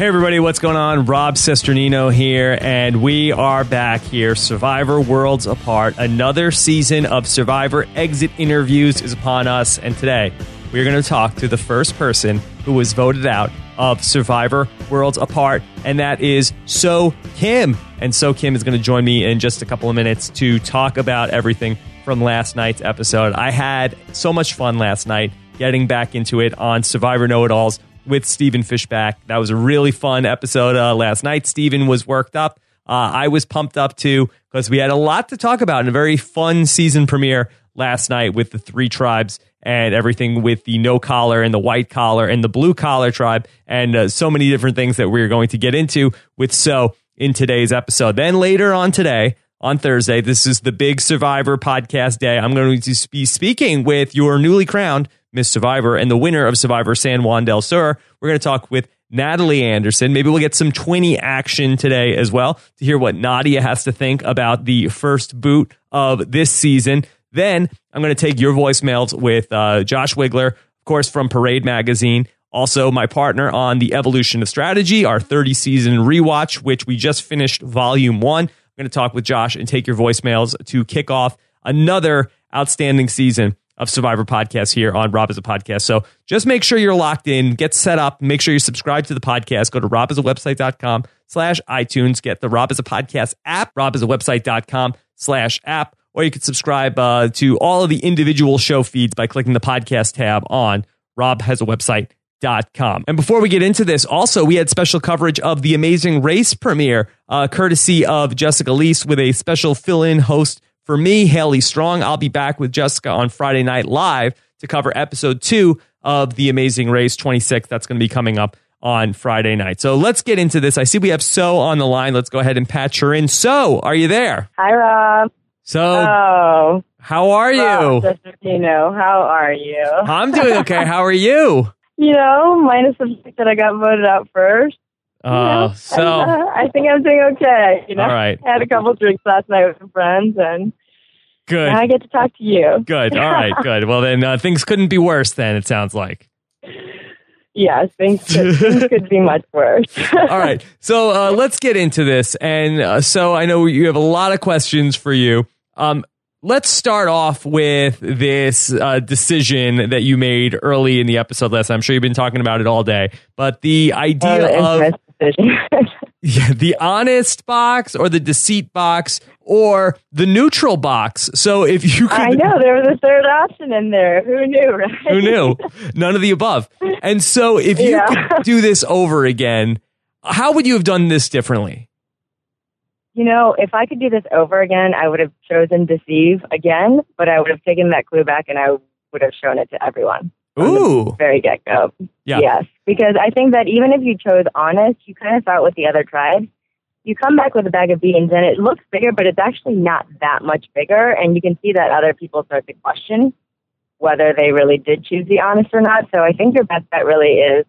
Hey, everybody, what's going on? Rob Cesternino here, and we are back here. Survivor Worlds Apart. Another season of Survivor exit interviews is upon us, and today we're going to talk to the first person who was voted out of Survivor Worlds Apart, and that is So Kim. And So Kim is going to join me in just a couple of minutes to talk about everything from last night's episode. I had so much fun last night getting back into it on Survivor Know It Alls with Stephen Fishbach. That was a really fun episode uh, last night. Stephen was worked up. Uh, I was pumped up too because we had a lot to talk about in a very fun season premiere last night with the three tribes and everything with the no collar and the white collar and the blue collar tribe and uh, so many different things that we're going to get into with so in today's episode. Then later on today, on Thursday, this is the big Survivor podcast day. I'm going to be speaking with your newly crowned Miss Survivor and the winner of Survivor San Juan del Sur. We're going to talk with Natalie Anderson. Maybe we'll get some Twinny action today as well to hear what Nadiya has to think about the first boot of this season. Then I'm going to take your voicemails with uh, Josh Wigler, of course, from Parade Magazine. Also, my partner on the evolution of strategy, our 30 season rewatch, which we just finished volume one. I'm going to talk with Josh and take your voicemails to kick off another outstanding season of Survivor podcast here on Rob as a podcast. So just make sure you're locked in, get set up, make sure you subscribe to the podcast. Go to robhasawebsite.com slash iTunes, get the Rob as a podcast app, robhasawebsite.com slash app, or you can subscribe uh, to all of the individual show feeds by clicking the podcast tab on robhasawebsite.com. And before we get into this, also, we had special coverage of the Amazing Race premiere, uh, courtesy of Jessica Liese with a special fill in host for me, Haley Strong, I'll be back with Jessica on Friday Night Live to cover episode two of The Amazing Race 26. That's going to be coming up on Friday night. So let's get into this. I see we have So on the line. Let's go ahead and patch her in. So, are you there? Hi, Rob. So, Oh, how are you? you know, how are you? I'm doing okay. How are you? You know, minus the fact that I got voted out first. you know, Uh, so, I'm, uh, I think I'm doing okay. You know, All right. I had a couple drinks last night with some friends, and good. now I get to talk to you. Good. All right. Good. Well, then uh, things couldn't be worse, then, it sounds like. Yes, things could, things could be much worse. All right. So uh, let's get into this. And uh, so I know you have a lot of questions for you. Um, let's start off with this uh, decision that you made early in the episode last. I'm sure you've been talking about it all day, but the idea the of decision. yeah, the honest box or the deceit box or the neutral box. So if you could, I know there was a third option in there. Who knew, right? who knew? None of the above. And so if you Yeah. could do this over again, how would you have done this differently? You know, if I could do this over again, I would have chosen deceive again, but I would have taken that clue back and I would have shown it to everyone. Ooh. Very get go. Yeah. Yes. Because I think that even if you chose honest, you kind of thought with the other tribes, you come back with a bag of beans and it looks bigger, but it's actually not that much bigger. And you can see that other people start to question whether they really did choose the honest or not. So I think your best bet really is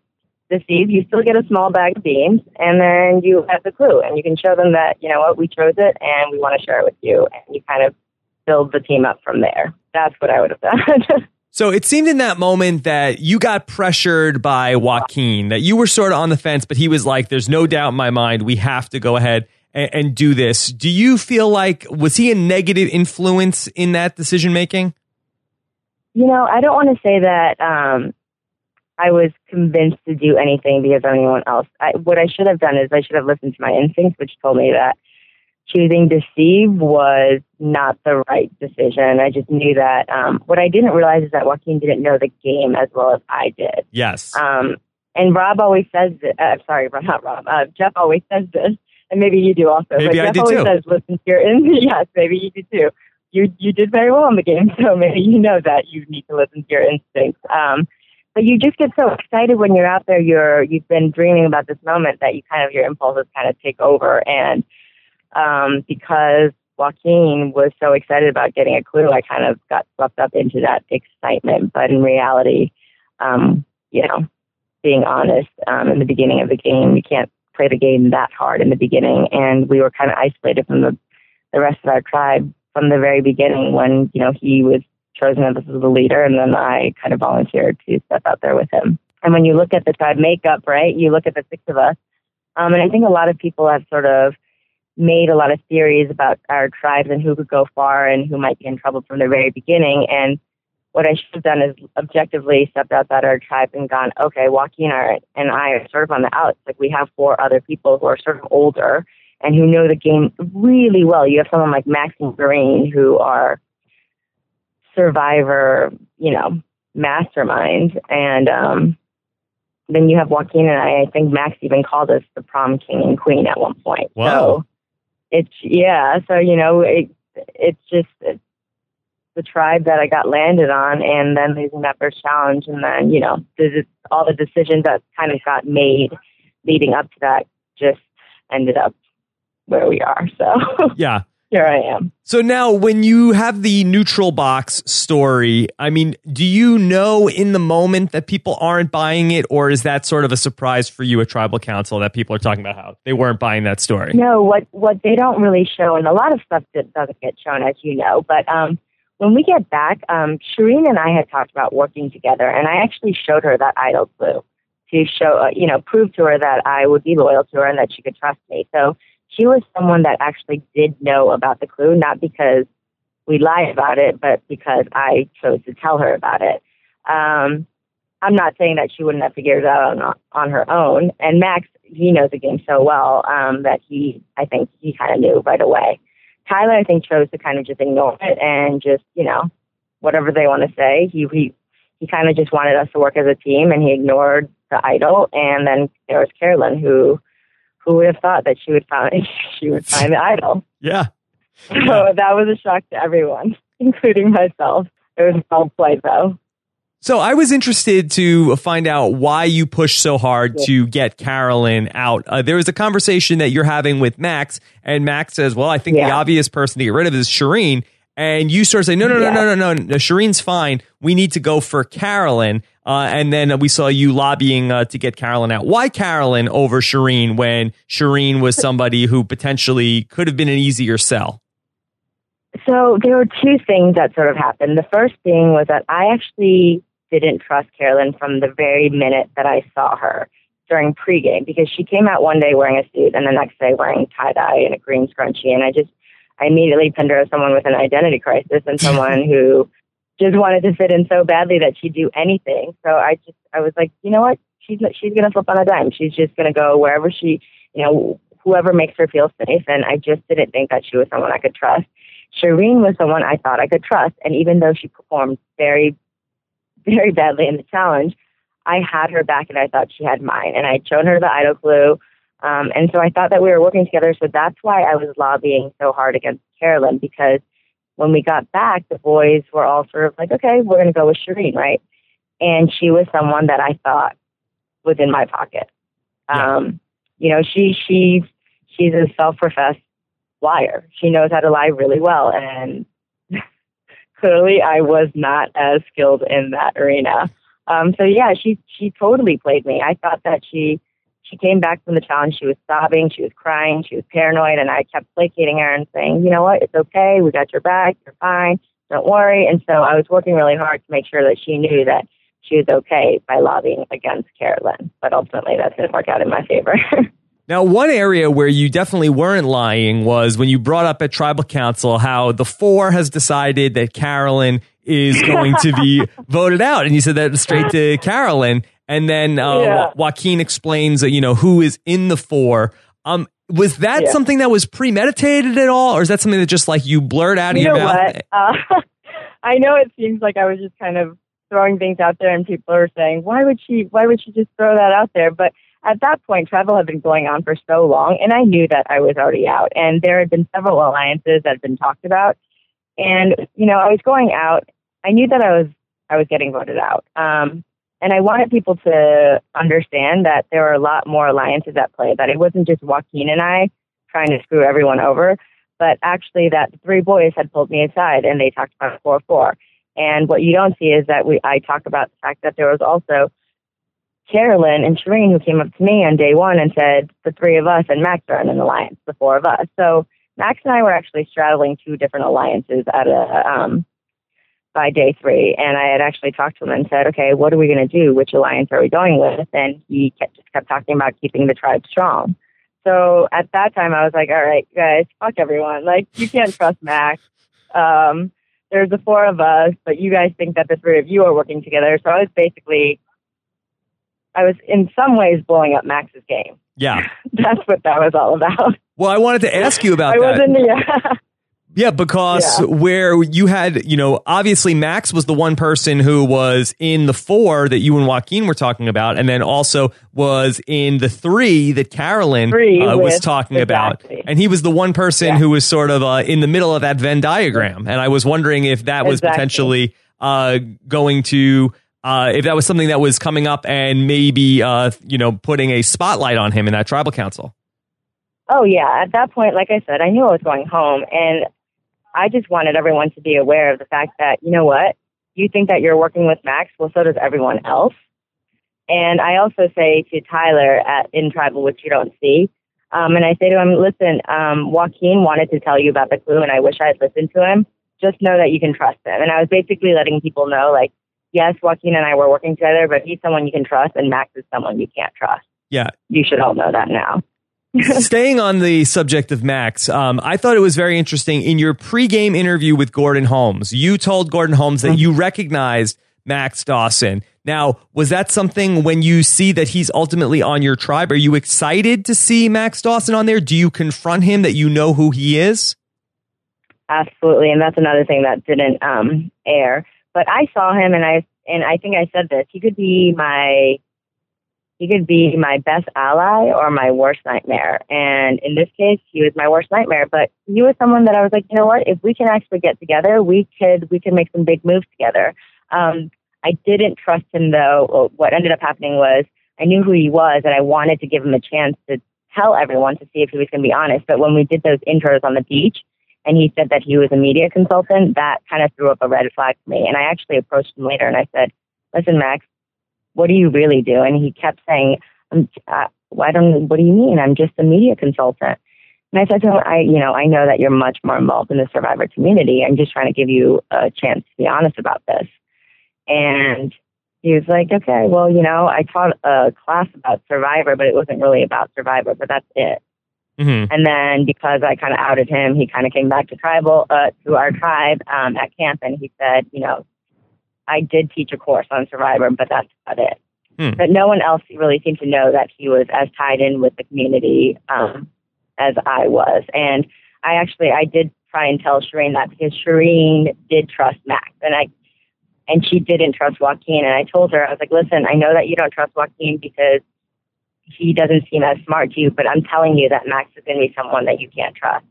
deceive. You still get a small bag of beans and then you have the clue and you can show them that, you know what, we chose it and we want to share it with you. And you kind of build the team up from there. That's what I would have done. So it seemed in that moment that you got pressured by Joaquin, that you were sort of on the fence, but he was like, there's no doubt in my mind, we have to go ahead and, and do this. Do you feel like, was he a negative influence in that decision making? You know, I don't want to say that um, I was convinced to do anything because of anyone else. I, what I should have done is I should have listened to my instincts, which told me that choosing to deceive was not the right decision. I just knew that. Um, what I didn't realize is that Joaquin didn't know the game as well as I did. Yes. Um, and Rob always says, that, uh, sorry, not Rob, uh, Jeff always says this, and maybe you do also. Maybe but I Jeff always too. says, listen to your in. yes, maybe you do too. You you did very well in the game, so maybe you know that you need to listen to your instincts. Um, but you just get so excited when you're out there. You're you've been dreaming about this moment that you kind of your impulses kind of take over, and um, because Joaquin was so excited about getting a clue, I kind of got swept up into that excitement. But in reality, um, you know, being honest, um, in the beginning of the game, you can't play the game that hard in the beginning, and we were kind of isolated from the the rest of our tribe from the very beginning when you know he was chosen as the leader, and then I kind of volunteered to step out there with him. And when you look at the tribe makeup, right, you look at the six of us, Um, and I think a lot of people have sort of made a lot of theories about our tribes and who could go far and who might be in trouble from the very beginning. And what I should have done is objectively stepped outside our tribe and gone, okay, Joaquin and I are sort of on the outs. Like we have four other people who are sort of older and who know the game really well. You have someone like Max and Green who are survivor, you know, masterminds. And um, then you have Joaquin and I. I think Max even called us the prom king and queen at one point. Wow. So it's yeah. So you know, it, it's just it's the tribe that I got landed on, and then losing that first challenge, and then you know, all the decisions that kind of got made leading up to that just ended up where we are. So yeah, here I am. So now, when you have the neutral box story, I mean, do you know in the moment that people aren't buying it, or is that sort of a surprise for you at Tribal Council that people are talking about how they weren't buying that story? No, what what they don't really show, and a lot of stuff that doesn't get shown, as you know, but um, when we get back, um, Shirin and I had talked about working together, and I actually showed her that idol clue to show, uh, you know, prove to her that I would be loyal to her and that she could trust me. So she was someone that actually did know about the clue, not because we lied about it, but because I chose to tell her about it. Um, I'm not saying that she wouldn't have figured it out on, on her own. And Max, he knows the game so well um, that he, I think, he kind of knew right away. Tyler, I think, chose to kind of just ignore it and just, you know, whatever they want to say. He he he kind of just wanted us to work as a team, and he ignored the idol. And then there was Carolyn, who who would have thought that she would find she would find the idol. Yeah. So that was a shock to everyone, including myself. It was well played, though. So I was interested to find out why you pushed so hard to get Carolyn out. Uh, there was a conversation that you're having with Max, and Max says, "Well, I think the obvious person to get rid of is Shirin." And you sort of say, "No, no, no, Yeah. no, no, no, no. Shirin's fine. We need to go for Carolyn." Uh, and then we saw you lobbying uh, to get Carolyn out. Why Carolyn over Shirin when Shirin was somebody who potentially could have been an easier sell? So there were two things that sort of happened. The first thing was that I actually didn't trust Carolyn from the very minute that I saw her during pregame because she came out one day wearing a suit and the next day wearing tie dye and a green scrunchie, and I just I immediately pinned her as someone with an identity crisis and someone who just wanted to fit in so badly that she'd do anything. So I just I was like, you know what? She's she's gonna flip on a dime. She's just gonna go wherever she, you know, whoever makes her feel safe. And I just didn't think that she was someone I could trust. Shirin was someone I thought I could trust, and even though she performed very, very badly in the challenge, I had her back, and I thought she had mine. And I shown her the idol clue, um, and so I thought that we were working together. So that's why I was lobbying so hard against Carolyn because when we got back, the boys were all sort of like, okay, we're going to go with Shirin, right? And she was someone that I thought was in my pocket. Um, you know, she she she's a self-professed liar. She knows how to lie really well, and clearly, I was not as skilled in that arena. Um, so yeah, she she totally played me. I thought that she she came back from the challenge. She was sobbing, she was crying, she was paranoid, and I kept placating her and saying, you know what, it's okay. We got your back. You're fine. Don't worry. And so I was working really hard to make sure that she knew that she was okay by lobbying against Carolyn. But ultimately, that didn't work out in my favor. Now, one area where you definitely weren't lying was when you brought up at Tribal Council how the four has decided that Carolyn is going to be voted out, and you said that straight to Carolyn, and then uh, Yeah. Jo- Joaquin explains, you know, who is in the four. Um, was that Yeah. something that was premeditated at all, or is that something that just like you blurt out of you your know mouth? what? Uh, I know it seems like I was just kind of throwing things out there, and people are saying, "Why would she? Why would she just throw that out there?" But at that point, travel had been going on for so long, and I knew that I was already out. And there had been several alliances that had been talked about, and you know, I was going out. I knew that I was I was getting voted out. Um, and I wanted people to understand that there were a lot more alliances at play, that it wasn't just Joaquin and I trying to screw everyone over, but actually that the three boys had pulled me aside and they talked about 4 4. And what you don't see is that we I talk about the fact that there was also Carolyn and Shirin who came up to me on day one and said, the three of us and Max are in an alliance, the four of us. So Max and I were actually straddling two different alliances at a um, by day three, and I had actually talked to him and said, "Okay, what are we going to do? Which alliance are we going with?" And he kept, just kept talking about keeping the tribe strong. So at that time, I was like, all right, guys, fuck everyone. Like, you can't trust Max. Um, there's the four of us, but you guys think that the three of you are working together. So I was basically, I was in some ways blowing up Max's game. Yeah. That's what that was all about. Well, I wanted to ask you about I that. wasn't, yeah. Yeah, because Yeah. where you had, you know, obviously Max was the one person who was in the four that you and Joaquin were talking about, and then also was in the three that Carolyn Three uh, was talking about. And he was the one person Yeah. who was sort of uh, in the middle of that Venn diagram. And I was wondering if that was Exactly. potentially uh, going to. Uh, if that was something that was coming up and maybe, uh, you know, putting a spotlight on him in that tribal council. Oh yeah, at that point, like I said, I knew I was going home, and I just wanted everyone to be aware of the fact that you know what, you think that you're working with Max, well, so does everyone else. And I also say to Tyler at in tribal, which you don't see, um, and I say to him, listen, um, Joaquin wanted to tell you about the clue, and I wish I had listened to him. Just know that you can trust him. And I was basically letting people know, like, yes, Joaquin and I were working together, but he's someone you can trust, and Max is someone you can't trust. Yeah. You should all know that now. Staying on the subject of Max, um, I thought it was very interesting. In your pregame interview with Gordon Holmes, you told Gordon Holmes that you recognized Max Dawson. Now, was that something when you see that he's ultimately on your tribe? Are you excited to see Max Dawson on there? Do you confront him that you know who he is? Absolutely, and that's another thing that didn't um, air. But I saw him, and I and I think I said this. He could be my he could be my best ally or my worst nightmare. And in this case, he was my worst nightmare. But he was someone that I was like, you know what? If we can actually get together, we could we could make some big moves together. Um, I didn't trust him though. What ended up happening was I knew who he was, and I wanted to give him a chance to tell everyone to see if he was going to be honest. But when we did those intros on the beach, and he said that he was a media consultant, that kind of threw up a red flag for me. And I actually approached him later and I said, "Listen, Max, what do you really do?" And he kept saying, I'm, uh, "Why don't? What do you mean? I'm just a media consultant." And I said to him, "I, you know, I know that you're much more involved in the survivor community. I'm just trying to give you a chance to be honest about this." And he was like, "Okay, well, you know, I taught a class about survivor, but it wasn't really about survivor, but that's it." Mm-hmm. And then because I kind of outed him, he kind of came back to tribal, uh, to our tribe um, at camp, and he said, you know, I did teach a course on Survivor, but that's about it. Hmm. But no one else really seemed to know that he was as tied in with the community um, as I was. And I actually, I did try and tell Shirin that because Shirin did trust Max, and I, and she didn't trust Joaquin. And I told her, I was like, listen, I know that you don't trust Joaquin because he doesn't seem as smart to you, but I'm telling you that Max is going to be someone that you can't trust.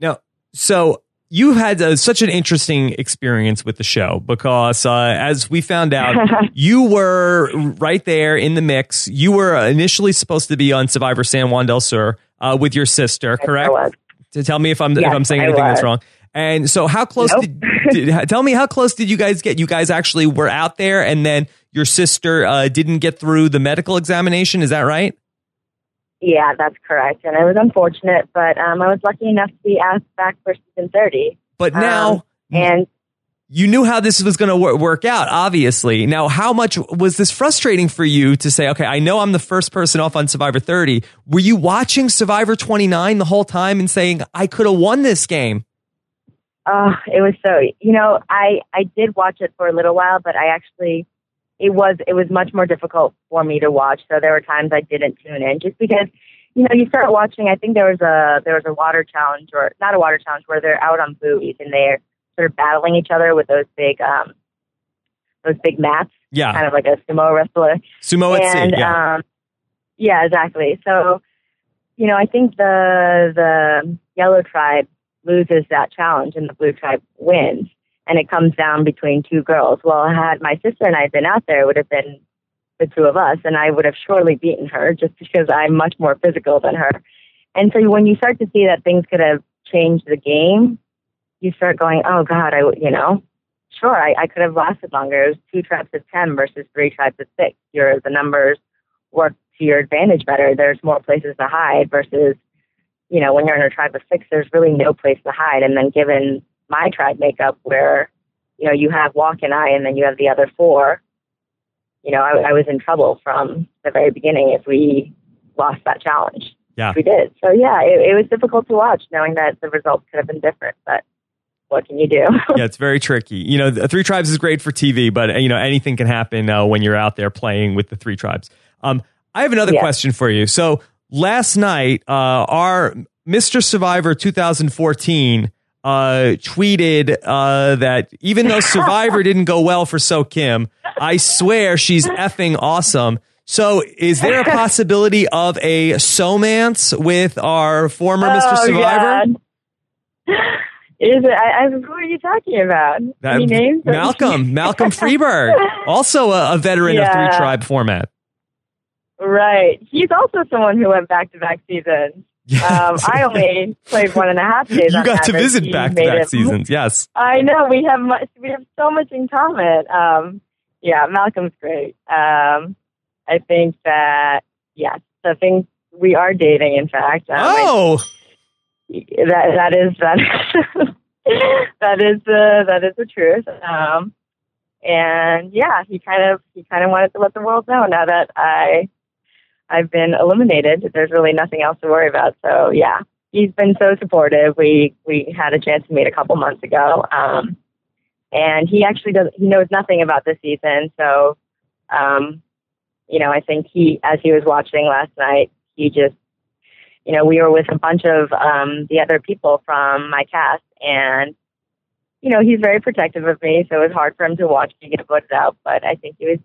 No, so you had uh, such an interesting experience with the show because, uh, as we found out, you were right there in the mix. You were initially supposed to be on Survivor San Juan del Sur uh, with your sister, correct? I was. To tell me if I'm if I'm saying anything that's wrong. And so, how close Nope. did, did tell me how close did you guys get? You guys actually were out there, and then your sister uh, didn't get through the medical examination. Is that right? Yeah, that's correct. And it was unfortunate, but um, I was lucky enough to be asked back for season 30. But Um, now And you knew how this was going to wor- work out, obviously. Now, how much was this frustrating for you to say, okay, I know I'm the first person off on Survivor 30. Were you watching Survivor 29 the whole time and saying, I could have won this game? uh, it was so, you know, I, I did watch it for a little while, but I actually, it was, it was much more difficult for me to watch. So there were times I didn't tune in just because, you know, you start watching, I think there was a, there was a water challenge or not a water challenge where they're out on buoys and they're sort of battling each other with those big, um, those big mats, Yeah. kind of like a sumo wrestler. Sumo at and sea. Yeah. um, yeah, exactly. So, you know, I think the the yellow tribe loses that challenge, and the blue tribe wins, and it comes down between two girls. Well, had my sister and I been out there, it would have been the two of us, and I would have surely beaten her just because I'm much more physical than her. And so, when you start to see that things could have changed the game, you start going, "Oh God, I you know." Sure, I, I could have lasted longer. It was two tribes of 10 versus three tribes of six. Your, the numbers work to your advantage better. There's more places to hide versus, you know, when you're in a tribe of six, there's really no place to hide. And then given my tribe makeup where, you know, you have Walk and I and then you have the other four, you know, I, I was in trouble from the very beginning if we lost that challenge. Yeah. we did. So yeah, it, it was difficult to watch, knowing that the results could have been different. But what can you do? yeah, it's very tricky. You know, the Three Tribes is great for TV, but you know anything can happen uh, when you're out there playing with the Three Tribes. Um, I have another Yeah. question for you. So last night, uh, our Mr. Survivor 2014 uh, tweeted uh, that even though Survivor didn't go well for So Kim, I swear she's effing awesome. So, is there a possibility of a somance with our former Mr. Oh, Survivor? God. Is it? I, I, who are you talking about? That- Any names? Malcolm, Malcolm Freberg, also a, a veteran of three tribe format. Right. He's also someone who went back to back seasons. Um, I only played one and a half days. You got to visit back to back seasons, yes. I know we have much. We have so much in common. Um, yeah, Malcolm's great. Um, I think that yes, I think we are dating. In fact, um, I- Oh, that that is that that is the that is the truth. Um, and yeah, he kind of he kind of wanted to let the world know now that I I've been eliminated. There's really nothing else to worry about. So yeah, he's been so supportive. We we had a chance to meet a couple months ago, um, and he actually does he knows nothing about the season. So um, you know, I think he as he was watching last night, he just you know, we were with a bunch of um, the other people from my cast, and you know, he's very protective of me, so it was hard for him to watch me get voted out. But I think he was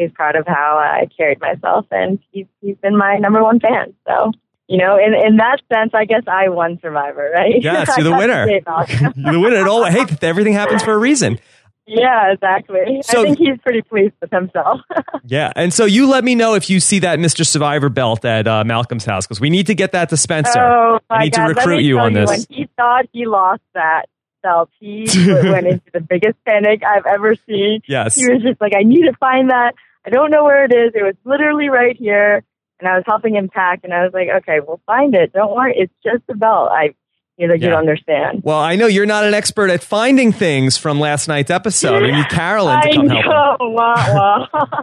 he was proud of how I carried myself, and he's he's been my number one fan. So you know, in in that sense, I guess I won Survivor, right? Yes, you're the I have to winner. you're the winner. It all hey, everything happens for a reason. yeah, exactly. So- I think he's pretty pleased with himself. Yeah, and so you let me know if you see that Mr. Survivor belt at uh, Malcolm's house because we need to get that to Spencer. Oh my I need God. to recruit you on this. When he thought he lost that belt, he went into the biggest panic I've ever seen. Yes. He was just like, I need to find that. I don't know where it is. It was literally right here. And I was helping him pack, and I was like, okay, we'll find it. Don't worry. It's just a belt. I, you know, you Yeah. don't understand. Well, I know you're not an expert at finding things from last night's episode. We need Carolyn to I come help. know. Wah, wah.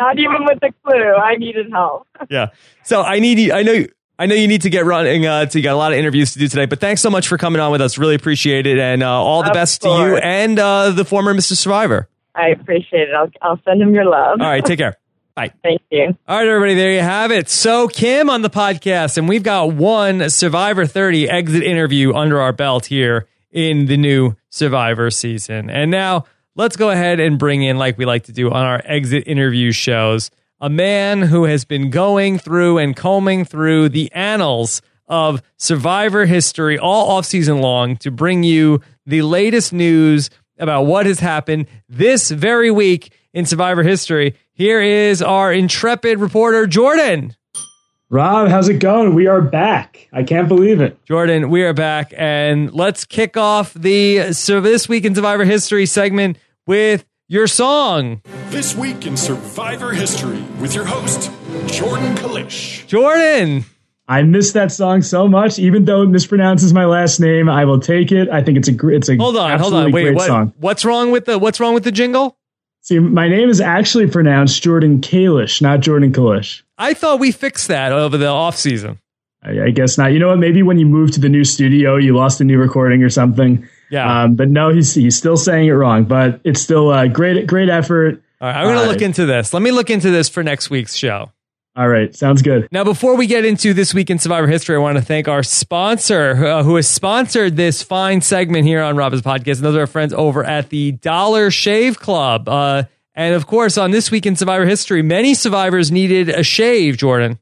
Not even with the clue. I needed help. Yeah. So I need you. I know. I know you need to get running. Uh, to you got a lot of interviews to do today. But thanks so much for coming on with us. Really appreciate it, and uh, all the Of best to you and uh, the former Mr. Survivor. I appreciate it. I'll, I'll send him your love. All right. Take care. Bye. Thank you. All right, everybody, there you have it. So, Kim on the podcast, and we've got one Survivor 30 exit interview under our belt here in the new Survivor season. And now let's go ahead and bring in, like we like to do on our exit interview shows, a man who has been going through and combing through the annals of Survivor history all off season long to bring you the latest news about what has happened this very week in Survivor history. Here is our intrepid reporter, Jordan. Rob, how's it going? We are back. I can't believe it. Jordan, we are back, and let's kick off the so this week in Survivor history segment with your song. This week in Survivor History with your host, Jordan Kalish. Jordan, I miss that song so much. Even though it mispronounces my last name, I will take it. I think it's a gr- it's a hold on, hold on, wait, what, song. what's wrong with the what's wrong with the jingle? See, my name is actually pronounced Jordan Kalish, not Jordan Kalish. I thought we fixed that over the off season. I, I guess not. You know what? Maybe when you moved to the new studio, you lost a new recording or something. Yeah. Um, but no, he's he's still saying it wrong. But it's still a great great effort. All right, I'm going to Uh, look into this. Let me look into this for next week's show. All right, sounds good. Now, before we get into this week in Survivor history, I want to thank our sponsor uh, who has sponsored this fine segment here on Robin's podcast. And those are our friends over at the Dollar Shave Club. Uh, and of course, on this week in Survivor history, many survivors needed a shave, Jordan.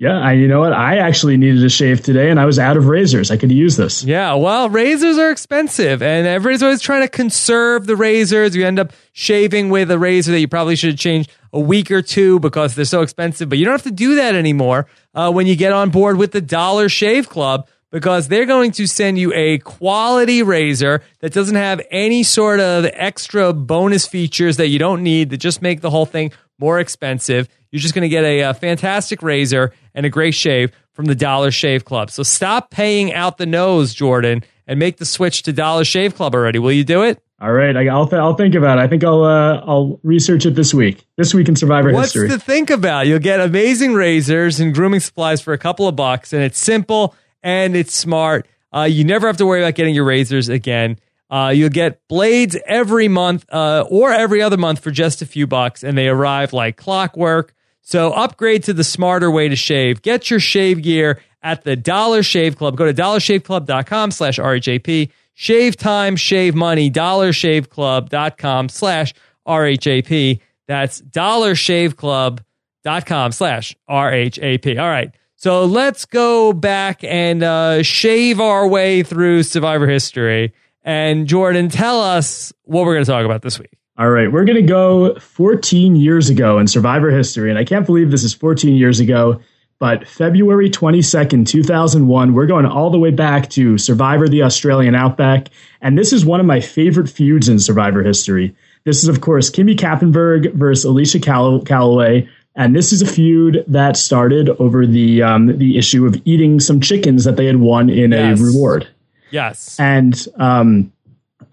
Yeah, I, you know what? I actually needed a shave today, and I was out of razors. I could use this. Yeah, well, razors are expensive, and everybody's always trying to conserve the razors. You end up shaving with a razor that you probably should have changed a week or two because they're so expensive. But you don't have to do that anymore uh, when you get on board with the Dollar Shave Club because they're going to send you a quality razor that doesn't have any sort of extra bonus features that you don't need that just make the whole thing more expensive. You're just going to get a, uh fantastic razor and a great shave from the Dollar Shave Club. So stop paying out the nose, Jordan, and make the switch to Dollar Shave Club already. Will you do it? All right, I, will I'll think about it. I think I'll uh, I'll research it this week. This week in Survivor What's history. What's to think about? You'll get amazing razors and grooming supplies for a couple of bucks, and it's simple and it's smart. Uh, you never have to worry about getting your razors again. Uh, you'll get blades every month uh, or every other month for just a few bucks, and they arrive like clockwork. So upgrade to the smarter way to shave. Get your shave gear at the Dollar Shave Club. Go to dollarshaveclub.com slash RHAP. Shave time, shave money, dollarshaveclub.com slash RHAP. That's dollarshaveclub.com slash RHAP. All right. So let's go back and uh, shave our way through Survivor history. And Jordan, tell us what we're going to talk about this week. All right, we're going to go 14 years ago in Survivor history. And I can't believe this is 14 years ago. But February 22nd, 2001, we're going all the way back to Survivor the Australian Outback. And this is one of my favorite feuds in Survivor history. This is, of course, Kimmy Kappenberg versus Alicia Call- Calaway. And this is a feud that started over the um, the issue of eating some chickens that they had won in yes. a reward. Yes. And um,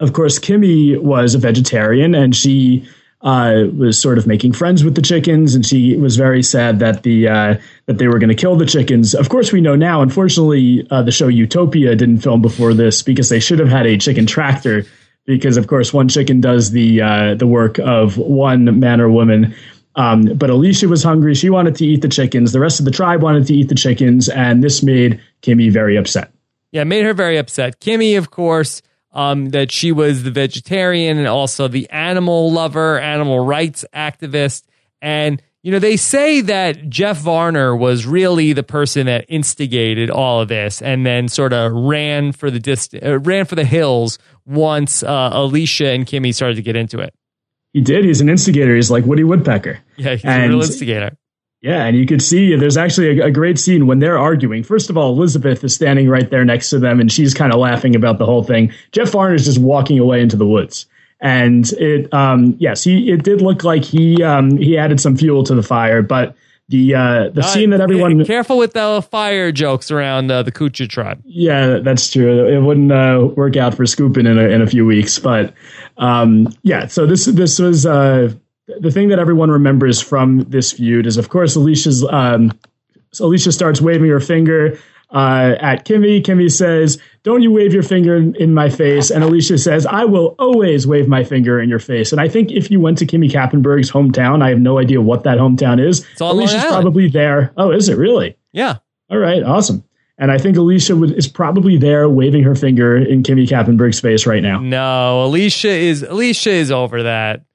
of course, Kimmy was a vegetarian, and she uh, was sort of making friends with the chickens, and she was very sad that the uh, that they were going to kill the chickens. Of course, we know now. Unfortunately, uh, the show Utopia didn't film before this because they should have had a chicken tractor. Because of course, one chicken does the uh, the work of one man or woman. Um, but Alicia was hungry; she wanted to eat the chickens. The rest of the tribe wanted to eat the chickens, and this made Kimmy very upset. Yeah, made her very upset. Kimmy, of course um, that she was the vegetarian and also the animal lover, animal rights activist. And, you know, they say that Jeff Varner was really the person that instigated all of this and then sort of ran for the dist- uh, ran for the hills once uh, Alicia and Kimmy started to get into it. He did. He's an instigator. He's like Woody Woodpecker. Yeah, he's and, a real instigator. Yeah, and you could see there's actually a, a, great scene when they're arguing. First of all, Elizabeth is standing right there next to them, and she's kind of laughing about the whole thing. Jeff is just walking away into the woods, and it, um, yes, he it did look like he um, he added some fuel to the fire, but the uh, the uh, scene that everyone careful with the fire jokes around uh, the Kucha tribe. Yeah, that's true. It wouldn't uh, work out for scooping in a, in a few weeks, but um, yeah. So this this was uh, the thing that everyone remembers from this feud is, of course, Alicia's. Um, Alicia starts waving her finger uh, at Kimmy. Kimmy says, "Don't you wave your finger in, in, my face?" And Alicia says, "I will always wave my finger in your face." And I think if you went to Kimmy Kappenberg's hometown, I have no idea what that hometown is. It's Alicia's probably there. Oh, is it really? Yeah. All right. Awesome. And I think Alicia would, is probably there waving her finger in Kimmy Kappenberg's face right now. No, Alicia is Alicia is over that.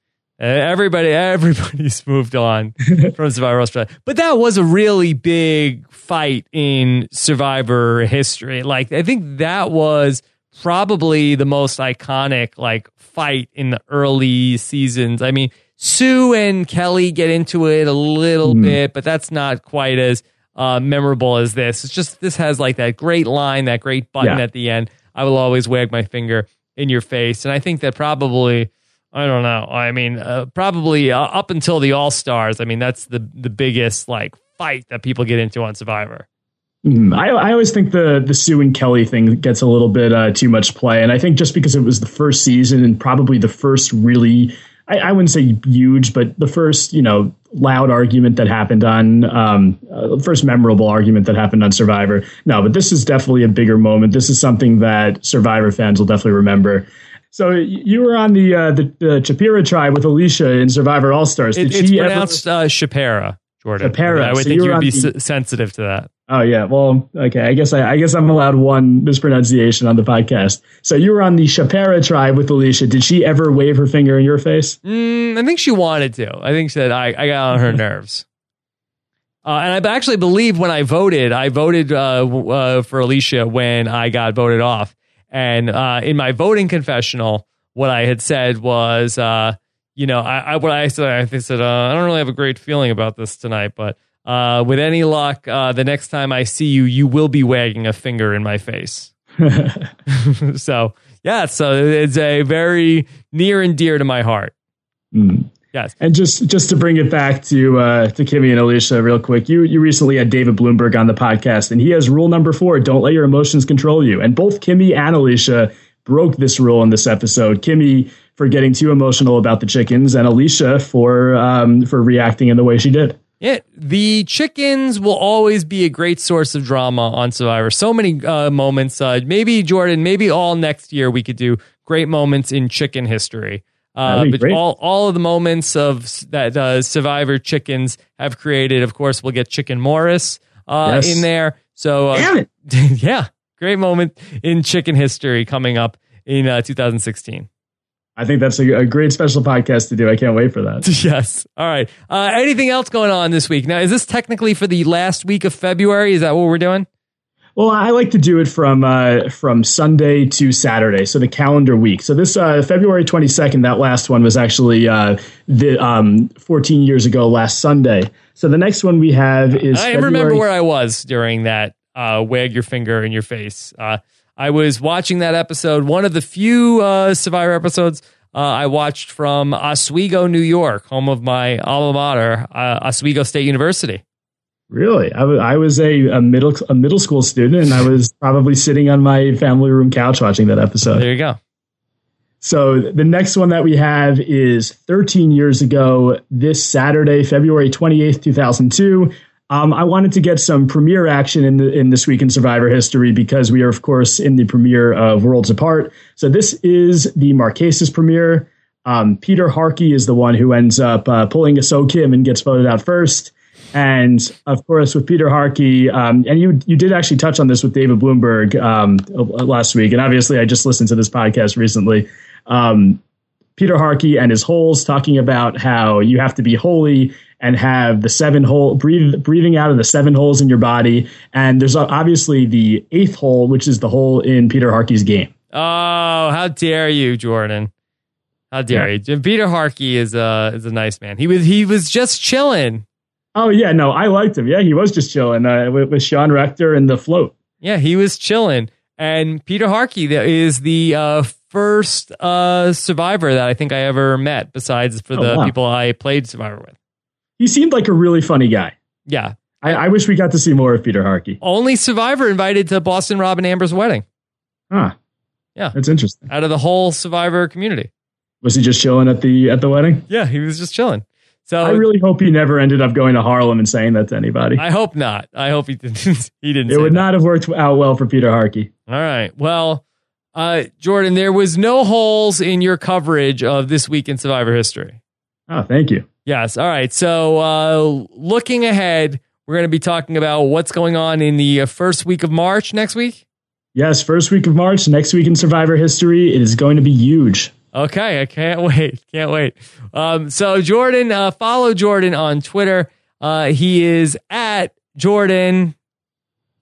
Everybody, everybody's moved on from Survivor Australia. But that was a really big fight in Survivor history. Like, I think that was probably the most iconic like fight in the early seasons. I mean, Sue and Kelly get into it a little mm. bit, but that's not quite as uh, memorable as this. It's just this has like that great line, that great button yeah. at the end. I will always wag my finger in your face, and I think that probably I don't know. I mean, uh, probably uh, up until the All Stars. I mean, that's the the biggest like fight that people get into on Survivor. Mm, I, I always think the the Sue and Kelly thing gets a little bit uh, too much play, and I think just because it was the first season and probably the first really, I, wouldn't say huge, but the first you know loud argument that happened on um, uh, first memorable argument that happened on Survivor. No, but this is definitely a bigger moment. This is something that Survivor fans will definitely remember. So you were on the uh, the, the Chapera tribe with Alicia in Survivor All Stars. It, it's pronounced ever... uh, Chapera, Jordan. Chapera. I would so think you would be the... sensitive to that. Oh yeah, well, okay. I guess I, I, guess I'm allowed one mispronunciation on the podcast. So you were on the Chapera tribe with Alicia. Did she ever wave her finger in your face? Mm, I think she wanted to. I think she said I, I got on her nerves. Uh, and I actually believe when I voted, I voted uh, uh, for Alicia when I got voted off. And uh, in my voting confessional, what I had said was, uh, you know, I, I, what I said, I said, uh, I don't really have a great feeling about this tonight, but uh, with any luck, uh, the next time I see you, you will be wagging a finger in my face. so yeah, so it's a very near and dear to my heart. Mm. Yes. And just just to bring it back to uh, to Kimmy and Alicia real quick, you you recently had David Bloomberg on the podcast, and he has rule number four: don't let your emotions control you. And both Kimmy and Alicia broke this rule in this episode. Kimmy for getting too emotional about the chickens, and Alicia for um, for reacting in the way she did. Yeah, the chickens will always be a great source of drama on Survivor. So many uh, moments. Uh, maybe Jordan, maybe all next year we could do great moments in chicken history. Uh, but great. all all of the moments of that uh, Survivor chickens have created. Of course, we'll get Chicken Morris uh, Yes. in there. So uh, Damn it! yeah, great moment in chicken history coming up in uh, 2016. I think that's a, a great special podcast to do. I can't wait for that. Yes. All right. Uh, anything else going on this week? Now, is this technically for the last week of February? Is that what we're doing? Well, I like to do it from uh, from Sunday to Saturday, so the calendar week. So this uh, February twenty second, that last one was actually uh, the um, fourteen years ago, last Sunday. So the next one we have is I February- remember where I was during that uh, wag your finger in your face. Uh, I was watching that episode, one of the few uh, Survivor episodes uh, I watched from Oswego, New York, home of my alma mater, uh, Oswego State University. Really, I I was a, a middle a middle school student, and I was probably sitting on my family room couch watching that episode. There you go. So the next one that we have is 13 years ago, this Saturday, February 28th, 2002. Um, I wanted to get some premiere action in the, in this week in Survivor history because we are, of course, in the premiere of Worlds Apart. So this is the Marquesas premiere. Um, Peter Harkey is the one who ends up uh, pulling a So Kim and gets voted out first. And of course, with Peter Harkey, um, and you you did actually touch on this with David Bloomberg um, last week, and obviously I just listened to this podcast recently. Um, Peter Harkey and his holes talking about how you have to be holy and have the seven hole breathe, breathing out of the seven holes in your body. And there's obviously the eighth hole, which is the hole in Peter Harkey's game. Oh, how dare you, Jordan? How dare Yeah. you? Peter Harkey is a is a nice man. He was he was just chilling. Oh yeah, no, I liked him. Yeah, he was just chilling uh, with, with Sean Rector and the float. Yeah, he was chilling. And Peter Harkey is the uh, first uh, survivor that I think I ever met, besides for Oh, the wow. people I played Survivor with. He seemed like a really funny guy. Yeah, I, I wish we got to see more of Peter Harkey. only survivor invited to Boston Rob and Amber's wedding Huh. Yeah. That's interesting. out of the whole survivor community. Was he just chilling at the at the wedding? Yeah, he was just chilling. So I really hope he never ended up going to Harlem and saying that to anybody. I hope not. I hope he didn't. he didn't. it would that. not have worked out well for Peter Harkey. All right. Well, uh, Jordan, there was no holes in your coverage of this week in Survivor history. Oh, thank you. Yes. All right. So, uh, looking ahead, we're going to be talking about what's going on in the uh, first week of March next week. Yes, first week of March, next week in Survivor history, it is going to be huge. Okay, I can't wait. Can't wait. Um, so Jordan, uh, follow Jordan on Twitter. Uh, he is at Jordan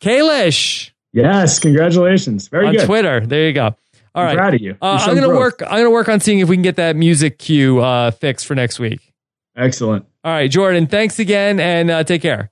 Kalish Yes, congratulations. Very on good. Twitter. There you go. All right. I'm proud of you. Uh, I'm gonna work. I'm gonna work on seeing if we can get that music cue uh, fixed for next week. Excellent. All right, Jordan. Thanks again, and uh, take care.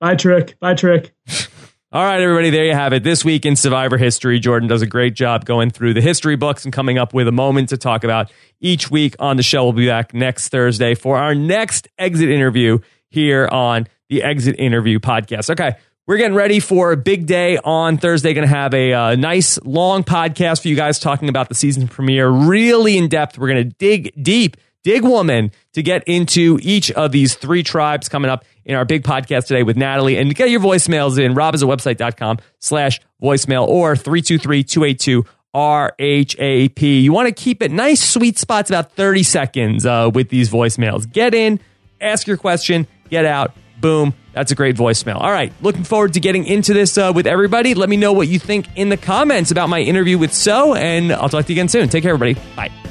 Bye, Trick. Bye, Trick. All right, everybody, there you have it. This week in Survivor history, Jordan does a great job going through the history books and coming up with a moment to talk about each week on the show. We'll be back next Thursday for our next exit interview here on the Exit Interview podcast. Okay, we're getting ready for a big day on Thursday. Going to have a uh, nice long podcast for you guys talking about the season premiere, really in depth. We're going to dig deep dig woman to get into each of these three tribes coming up in our big podcast today with Natalie. And get your voicemails in robhasawebsite.com slash voicemail or 323-282 RHAP. You want to keep it nice, sweet spots, about 30 seconds uh, with these voicemails. Get in, ask your question, get out. Boom. That's a great voicemail. All right. Looking forward to getting into this uh, with everybody. Let me know what you think in the comments about my interview with So, and I'll talk to you again soon. Take care, everybody. Bye.